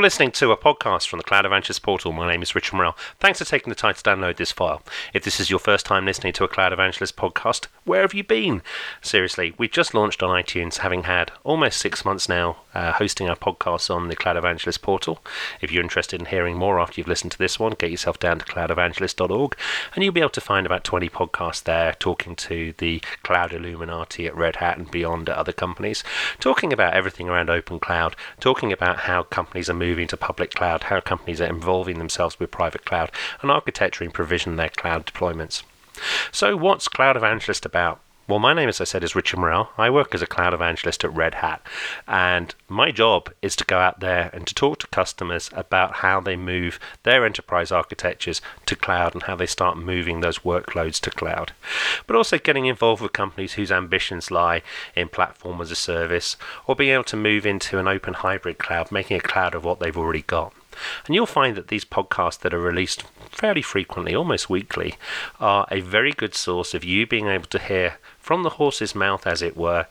You're listening to a podcast from the Cloud Evangelist portal. My name is Richard Morrell. Thanks for taking the time to download this file. If this is your first time listening to a Cloud Evangelist podcast, where have you been? Seriously, we've just launched on iTunes, having had almost six months now uh, hosting our podcasts on the Cloud Evangelist portal. If you're interested in hearing more after you've listened to this one, get yourself down to cloudevangelist.org and you'll be able to find about 20 podcasts there talking to the Cloud Illuminati at Red Hat and beyond at other companies, talking about everything around open cloud, talking about how companies are moving to public cloud, how companies are involving themselves with private cloud, and architecturing provision their cloud deployments. So, what's Cloud Evangelist about? Well, my name, as I said, is Richard Morrell. I work as a cloud evangelist at Red Hat, and my job is to go out there and to talk to customers about how they move their enterprise architectures to cloud and how they start moving those workloads to cloud. But also getting involved with companies whose ambitions lie in platform as a service or being able to move into an open hybrid cloud, making a cloud of what they've already got. And you'll find that these podcasts that are released fairly frequently, almost weekly, are a very good source of you being able to hear from the horse's mouth, as it were,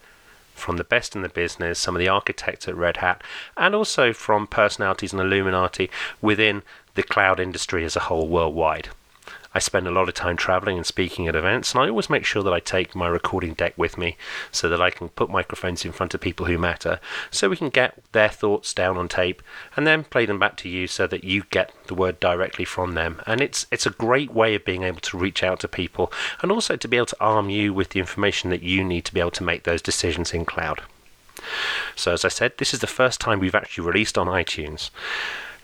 from the best in the business, some of the architects at Red Hat, and also from personalities and Illuminati within the cloud industry as a whole worldwide. I spend a lot of time traveling and speaking at events, and I always make sure that I take my recording deck with me so that I can put microphones in front of people who matter so we can get their thoughts down on tape and then play them back to you so that you get the word directly from them. And it's it's a great way of being able to reach out to people and also to be able to arm you with the information that you need to be able to make those decisions in cloud. So as I said, this is the first time we've actually released on iTunes.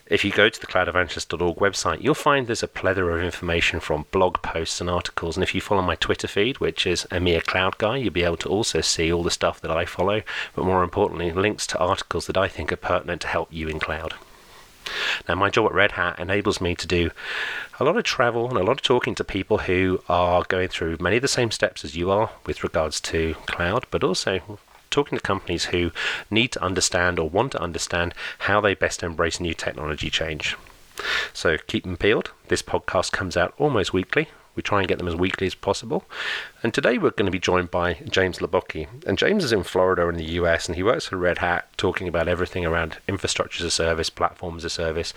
If you go to the cloudevangelist.org website, you'll find there's a plethora of information from blog posts and articles. And if you follow my Twitter feed, which is EMEA Cloud Guy, you'll be able to also see all the stuff that I follow, but more importantly, links to articles that I think are pertinent to help you in cloud. Now, my job at Red Hat enables me to do a lot of travel and a lot of talking to people who are going through many of the same steps as you are with regards to cloud, but also talking to companies who need to understand or want to understand how they best embrace new technology change. So keep them peeled. This podcast comes out almost weekly. We try and get them as weekly as possible. And today we're going to be joined by James Labocki. And James is in Florida in the US and he works for Red Hat talking about everything around infrastructure as a service, platform as a service.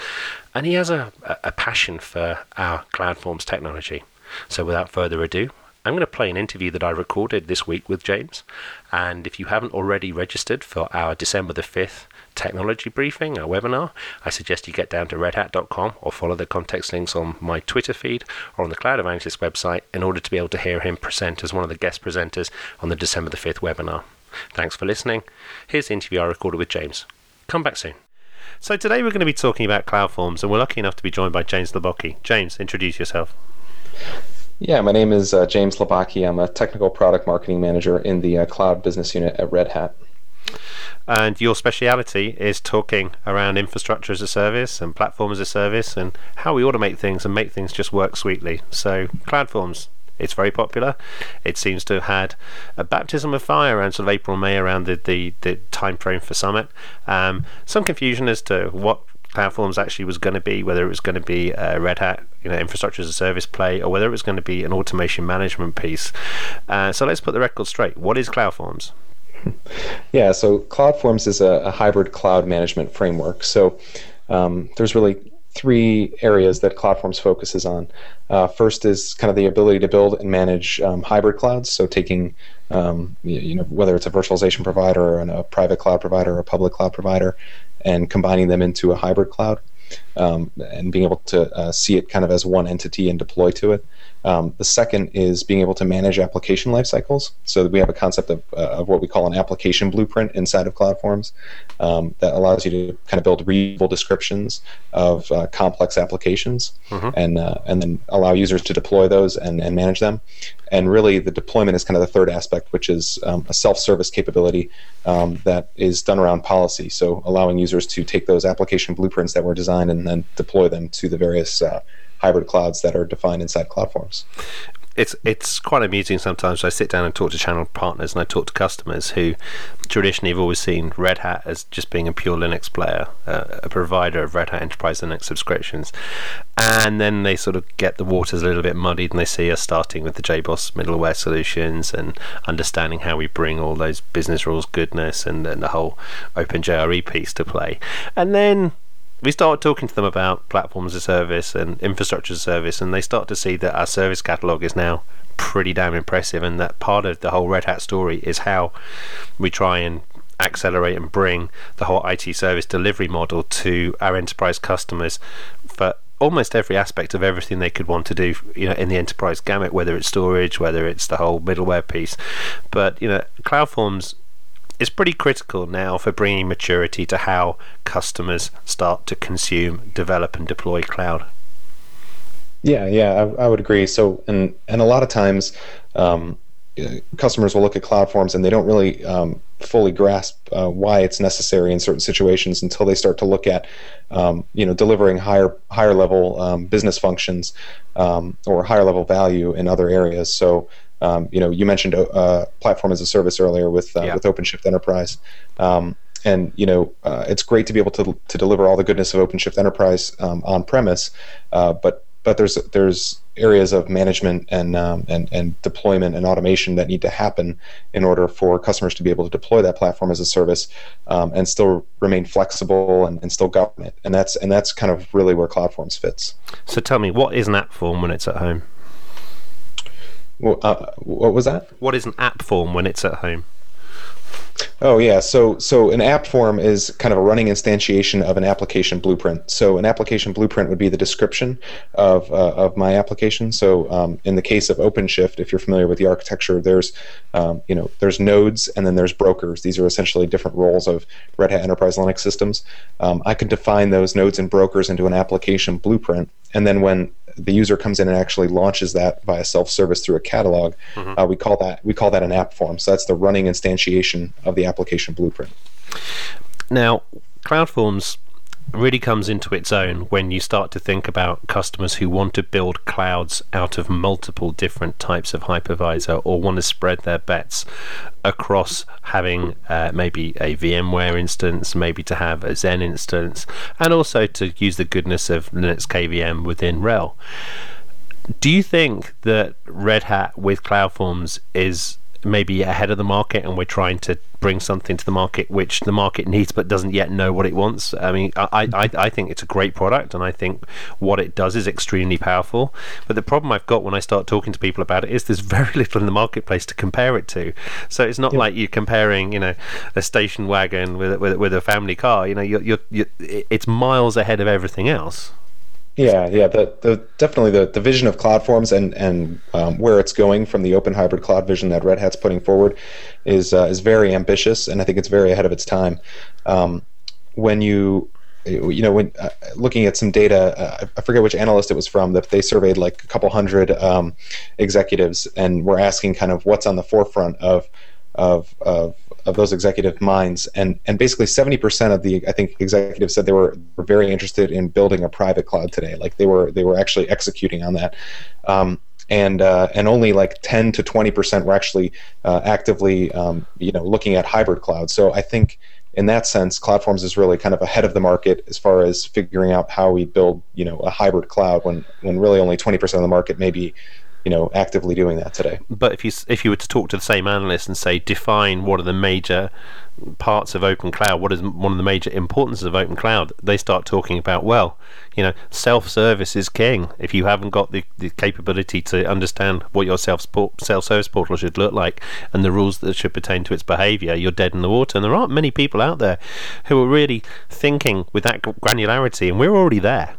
And he has a, a passion for our CloudForms technology. So without further ado, I'm going to play an interview that I recorded this week with James. And if you haven't already registered for our December the 5th technology briefing, our webinar, I suggest you get down to redhat.com or follow the context links on my Twitter feed or on the Cloud Evangelist website in order to be able to hear him present as one of the guest presenters on the December the 5th webinar. Thanks for listening. Here's the interview I recorded with James. Come back soon. So today we're going to be talking about CloudForms, and we're lucky enough to be joined by James Labocki. James, introduce yourself. Yeah, my name is uh, James Labocki. I'm a technical product marketing manager in the uh, cloud business unit at Red Hat. And your speciality is talking around infrastructure as a service and platform as a service and how we automate things and make things just work sweetly. So, CloudForms, it's very popular. It seems to have had a baptism of fire around sort of April, May, around the, the, the time frame for Summit. Um, some confusion as to what CloudForms actually was going to be, whether it was going to be a Red Hat, you know, infrastructure as a service play, or whether it was going to be an automation management piece. Uh, so let's put the record straight. What is CloudForms? Yeah, so CloudForms is a, a hybrid cloud management framework. So um, there's really three areas that CloudForms focuses on. Uh, first is kind of the ability to build and manage um, hybrid clouds, so taking um, you know whether it's a virtualization provider or a private cloud provider or a public cloud provider, and combining them into a hybrid cloud um, and being able to uh, see it kind of as one entity and deploy to it. Um, the second is being able to manage application lifecycles. So we have a concept of, uh, of what we call an application blueprint inside of CloudForms um, that allows you to kind of build readable descriptions of uh, complex applications mm-hmm. and uh, and then allow users to deploy those and, and manage them. And really, the deployment is kind of the third aspect, which is um, a self-service capability um, that is done around policy. So allowing users to take those application blueprints that were designed and then deploy them to the various uh, hybrid clouds that are defined inside CloudForms. It's it's quite amusing sometimes. I sit down and talk to channel partners and I talk to customers who traditionally have always seen Red Hat as just being a pure Linux player, uh, a provider of Red Hat Enterprise Linux subscriptions, and then they sort of get the waters a little bit muddied and they see us starting with the JBoss middleware solutions and understanding how we bring all those business rules goodness and, and the whole OpenJRE piece to play, and then we start talking to them about platforms as service and infrastructure as service, and they start to see that our service catalog is now pretty damn impressive, and that part of the whole Red Hat story is how we try and accelerate and bring the whole IT service delivery model to our enterprise customers for almost every aspect of everything they could want to do you know in the enterprise gamut whether it's storage whether it's the whole middleware piece. But you know cloudforms is pretty critical now for bringing maturity to how customers start to consume develop and deploy cloud. Yeah yeah i, I would agree. So and and a lot of times um, customers will look at cloud forms and they don't really um, fully grasp uh, why it's necessary in certain situations until they start to look at um, you know delivering higher higher level um, business functions um, or higher level value in other areas. So um, you know you mentioned uh, platform as a service earlier with uh, yeah. with OpenShift Enterprise um, and you know uh, it's great to be able to, to deliver all the goodness of OpenShift Enterprise on premise uh, but but there's there's areas of management and um, and and deployment and automation that need to happen in order for customers to be able to deploy that platform as a service um, and still remain flexible and, and still govern it. And that's and that's kind of really where CloudForms fits. So tell me, what is an app form when it's at home? Well, uh, what was that? What is an app form when it's at home? Oh yeah, so so an app form is kind of a running instantiation of an application blueprint. So an application blueprint would be the description of uh, of my application. So um, in the case of OpenShift, if you're familiar with the architecture, there's um, you know there's nodes and then there's brokers. These are essentially different roles of Red Hat Enterprise Linux systems. Um, I could define those nodes and brokers into an application blueprint, and then when the user comes in and actually launches that via self-service through a catalog, mm-hmm. uh, we call that we call that an app form. So that's the running instantiation of the application blueprint. Now, CloudForms really comes into its own when you start to think about customers who want to build clouds out of multiple different types of hypervisor or want to spread their bets across having uh, maybe a VMware instance, maybe to have a Xen instance, and also to use the goodness of Linux KVM within RHEL. Do you think that Red Hat with CloudForms is maybe ahead of the market and we're trying to bring something to the market which the market needs but doesn't yet know what it wants. I mean, I, I, I think it's a great product and I think what it does is extremely powerful. But the problem I've got when I start talking to people about it is there's very little in the marketplace to compare it to. So it's not like you're comparing, you know, a station wagon with, with, with a family car. You know, you're, you're, you're, it's miles ahead of everything else. Yeah, yeah, the, the definitely the, the vision of CloudForms and and um, where it's going from the open hybrid cloud vision that Red Hat's putting forward is uh, is very ambitious, and I think it's very ahead of its time. Um, when you you know when uh, looking at some data, uh, I forget which analyst it was from that they surveyed like a couple hundred um, executives and were asking kind of what's on the forefront of of, of of those executive minds, and and basically seventy percent of the I think executives said they were, were very interested in building a private cloud today. Like they were they were actually executing on that. Um, and uh, and only like 10 to 20 percent were actually uh, actively um, you know looking at hybrid cloud. So I think in that sense, CloudForms is really kind of ahead of the market as far as figuring out how we build you know a hybrid cloud when when really only 20 percent of the market may be you know actively doing that today. But if you if you were to talk to the same analyst and say define what are the major parts of open cloud, what is one of the major importances of open cloud, they start talking about well, you know, self-service is king. If you haven't got the, the capability to understand what your self self-service portal should look like and the rules that should pertain to its behavior, you're dead in the water. And there aren't many people out there who are really thinking with that granularity, and we're already there.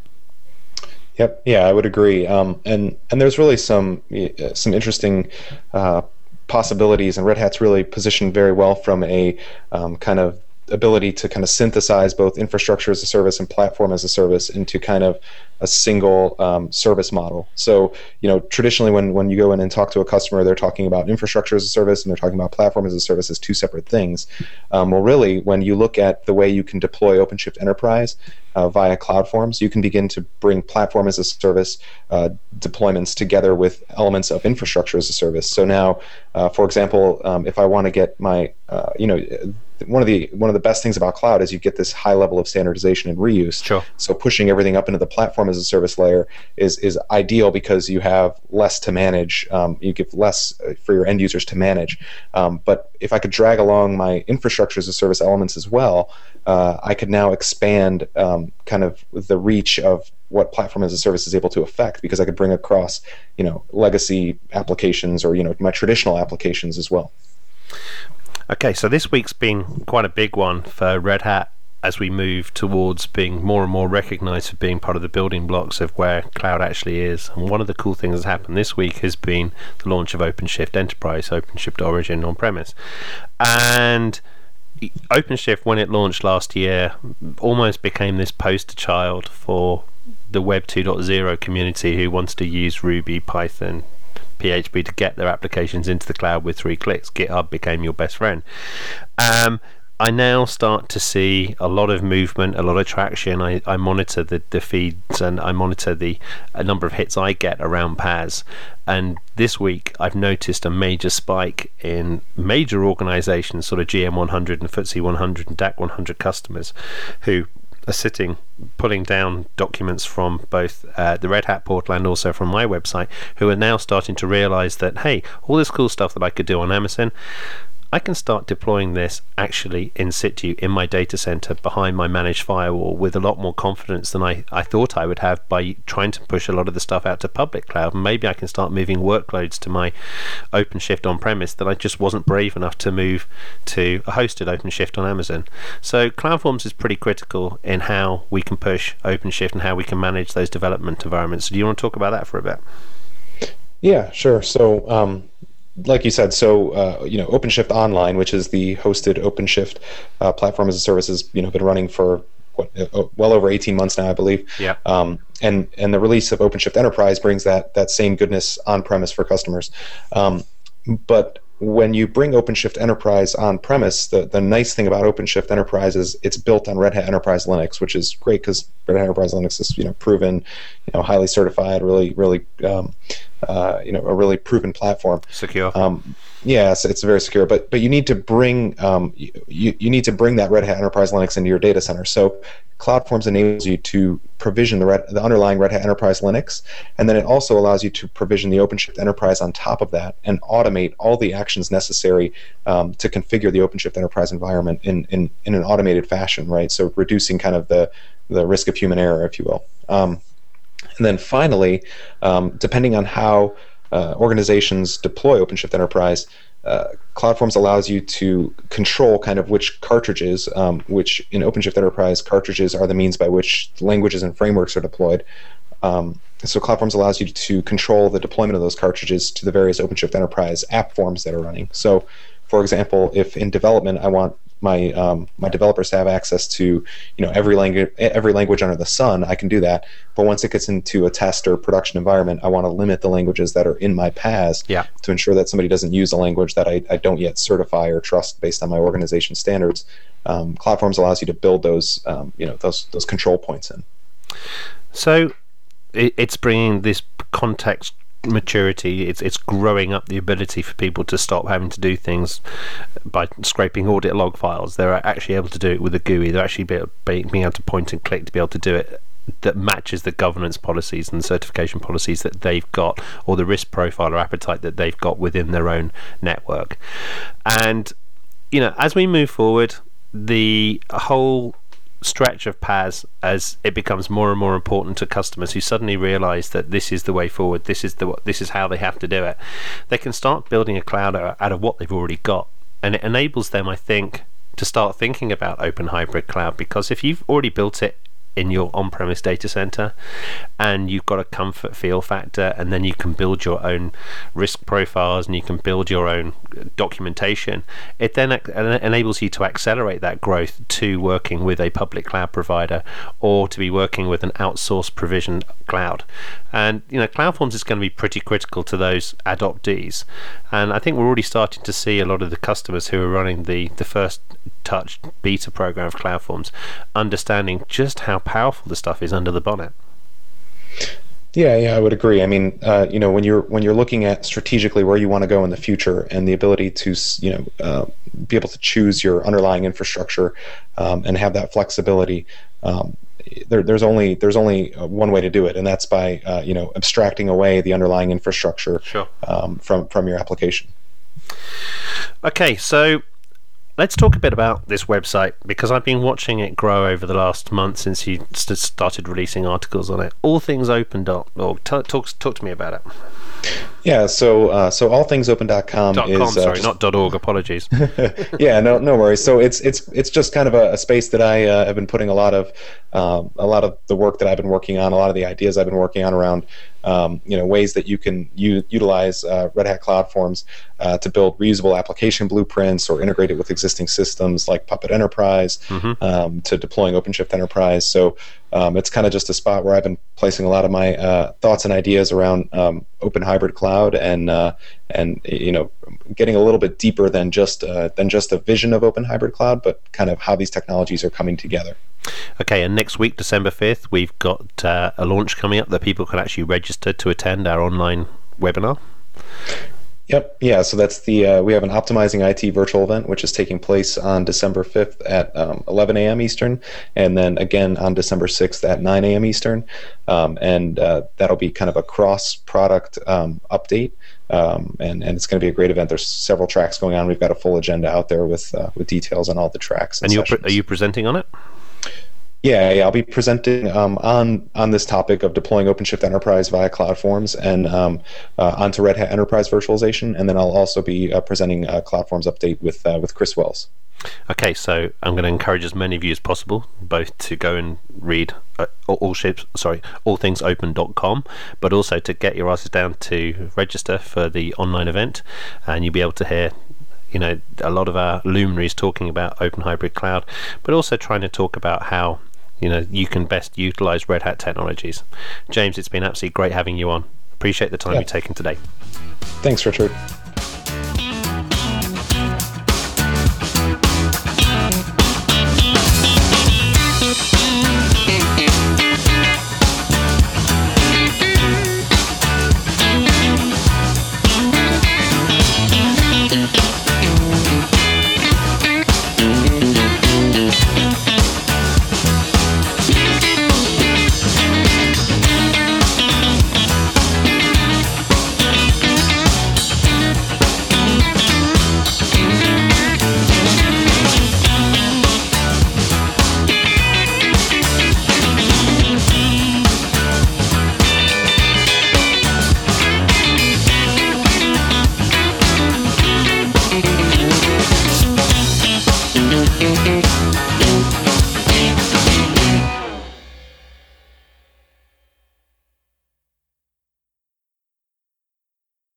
Yep. Yeah, I would agree. Um, and and there's really some uh, some interesting uh, possibilities, and Red Hat's really positioned very well from a um, kind of ability to kind of synthesize both infrastructure as a service and platform as a service into kind of a single um, service model. So, you know, traditionally when, when you go in and talk to a customer, they're talking about infrastructure as a service and they're talking about platform as a service as two separate things. Um, well, really, when you look at the way you can deploy OpenShift Enterprise uh, via CloudForms, you can begin to bring platform as a service uh, deployments together with elements of infrastructure as a service. So now, uh, for example, um, if I want to get my, uh, you know, one of the one of the best things about cloud is you get this high level of standardization and reuse. Sure. So pushing everything up into the platform as a service layer is is ideal because you have less to manage. Um, you give less uh, for your end users to manage. Um, but if I could drag along my infrastructure as a service elements as well, uh, I could now expand um, kind of the reach of what platform as a service is able to affect because I could bring across you know legacy applications or you know my traditional applications as well. Okay, so this week's been quite a big one for Red Hat as we move towards being more and more recognized for being part of the building blocks of where cloud actually is. And one of the cool things that's happened this week has been the launch of OpenShift Enterprise, OpenShift Origin on premise. And OpenShift, when it launched last year, almost became this poster child for the Web 2.0 community who wants to use Ruby, Python, PHP to get their applications into the cloud with three clicks. GitHub became your best friend. Um, I now start to see a lot of movement, a lot of traction. I, I monitor the, the feeds and I monitor the a number of hits I get around PaaS. And this week, I've noticed a major spike in major organizations, sort of GM 100 and FTSE 100 and DAX 100 customers, who are sitting pulling down documents from both uh, the Red Hat portal and also from my website, who are now starting to realize that hey, all this cool stuff that I could do on Amazon, I can start deploying this actually in situ in my data center behind my managed firewall with a lot more confidence than I, I thought I would have by trying to push a lot of the stuff out to public cloud. Maybe I can start moving workloads to my OpenShift on premise that I just wasn't brave enough to move to a hosted OpenShift on Amazon. So CloudForms is pretty critical in how we can push OpenShift and how we can manage those development environments. So do you want to talk about that for a bit? Yeah, sure. So um, like you said, so uh, you know, OpenShift Online, which is the hosted OpenShift uh, platform as a service, has you know been running for what, uh, well over 18 months now, I believe. Yeah. Um, and and the release of OpenShift Enterprise brings that that same goodness on premise for customers. Um, but when you bring OpenShift Enterprise on premise, the, the nice thing about OpenShift Enterprise is it's built on Red Hat Enterprise Linux, which is great because Red Hat Enterprise Linux is you know proven, you know highly certified, really really um, uh, you know a really proven platform. Secure. Um, yes, it's very secure, but but you need to bring um, you, you need to bring that Red Hat Enterprise Linux into your data center. So CloudForms enables you to provision the, Red, the underlying Red Hat Enterprise Linux, and then it also allows you to provision the OpenShift Enterprise on top of that and automate all the actions necessary um, to configure the OpenShift Enterprise environment in, in, in an automated fashion, right? So reducing kind of the, the risk of human error, if you will. Um, and then finally, um, depending on how uh, organizations deploy OpenShift Enterprise, uh, CloudForms allows you to control kind of which cartridges, um, which in OpenShift Enterprise, cartridges are the means by which languages and frameworks are deployed. Um, so CloudForms allows you to control the deployment of those cartridges to the various OpenShift Enterprise app forms that are running. So, for example, if in development I want my um, my developers have access to you know every language every language under the sun, I can do that. But once it gets into a test or production environment, I want to limit the languages that are in my PaaS yeah. to ensure that somebody doesn't use a language that I, I don't yet certify or trust based on my organization standards. Um, CloudForms allows you to build those um, you know those those control points in. So it's bringing this context maturity. It's it's growing up the ability for people to stop having to do things by scraping audit log files. They're actually able to do it with a GUI. They're actually being able to point and click to be able to do it that matches the governance policies and certification policies that they've got or the risk profile or appetite that they've got within their own network. And you know, as we move forward, the whole stretch of PaaS as it becomes more and more important to customers who suddenly realize that this is the way forward, this is the this is how they have to do it. They can start building a cloud out of what they've already got, and it enables them, I think, to start thinking about open hybrid cloud because if you've already built it in your on-premise data center and you've got a comfort feel factor and then you can build your own risk profiles and you can build your own documentation. It then enables you to accelerate that growth to working with a public cloud provider or to be working with an outsourced provision cloud. And you know CloudForms is going to be pretty critical to those adoptees. And I think we're already starting to see a lot of the customers who are running the the first touch beta program of CloudForms understanding just how powerful the stuff is under the bonnet. Yeah, yeah, I would agree. I mean, uh, you know, when you're when you're looking at strategically where you want to go in the future, and the ability to, you know, uh, be able to choose your underlying infrastructure um, and have that flexibility, um, there, there's only there's only uh, one way to do it, and that's by uh, you know abstracting away the underlying infrastructure sure. um, from from your application. Okay, so let's talk a bit about this website because I've been watching it grow over the last month since you st- started releasing articles on it. All things open dot org. T- talk talk to me about it. Yeah, so uh, so allthingsopen.com dot is com, uh, sorry, just- not dot org. Apologies. yeah, no, no worries. So it's it's it's just kind of a, a space that I uh, have been putting a lot of um, a lot of the work that I've been working on, a lot of the ideas I've been working on around um, you know ways that you can u- utilize uh, Red Hat Cloud Forms uh, to build reusable application blueprints or integrate it with existing systems like Puppet Enterprise Mhm. um, to deploying OpenShift Enterprise. So um, it's kind of just a spot where I've been placing a lot of my uh, thoughts and ideas around um, open hybrid cloud and uh, and you know getting a little bit deeper than just uh, than just a vision of open hybrid cloud, but kind of how these technologies are coming together. Okay, and next week, December 5th, we've got uh, a launch coming up that people can actually register to attend our online webinar. Yep. Yeah. So that's the uh, we have an optimizing IT virtual event which is taking place on December fifth at um, 11 a.m. Eastern, and then again on December sixth at 9 a.m. Eastern, um, and uh, that'll be kind of a cross product um, update. Um, and, and it's going to be a great event. There's several tracks going on. We've got a full agenda out there with uh, with details on all the tracks. And, And you're pre- are you presenting on it? Yeah, yeah, I'll be presenting um, on on this topic of deploying OpenShift Enterprise via CloudForms and um, uh, onto Red Hat Enterprise Virtualization, and then I'll also be uh, presenting a CloudForms update with uh, with Chris Wells. Okay, so I'm going to encourage as many of you as possible, both to go and read uh, all all ships, sorry, allthingsopen.com, but also to get your asses down to register for the online event, and you'll be able to hear, you know, a lot of our luminaries talking about open hybrid cloud, but also trying to talk about how. You know, you can best utilize Red Hat technologies. James, it's been absolutely great having you on. Appreciate the time Yeah. you've taken today. Thanks, Richard.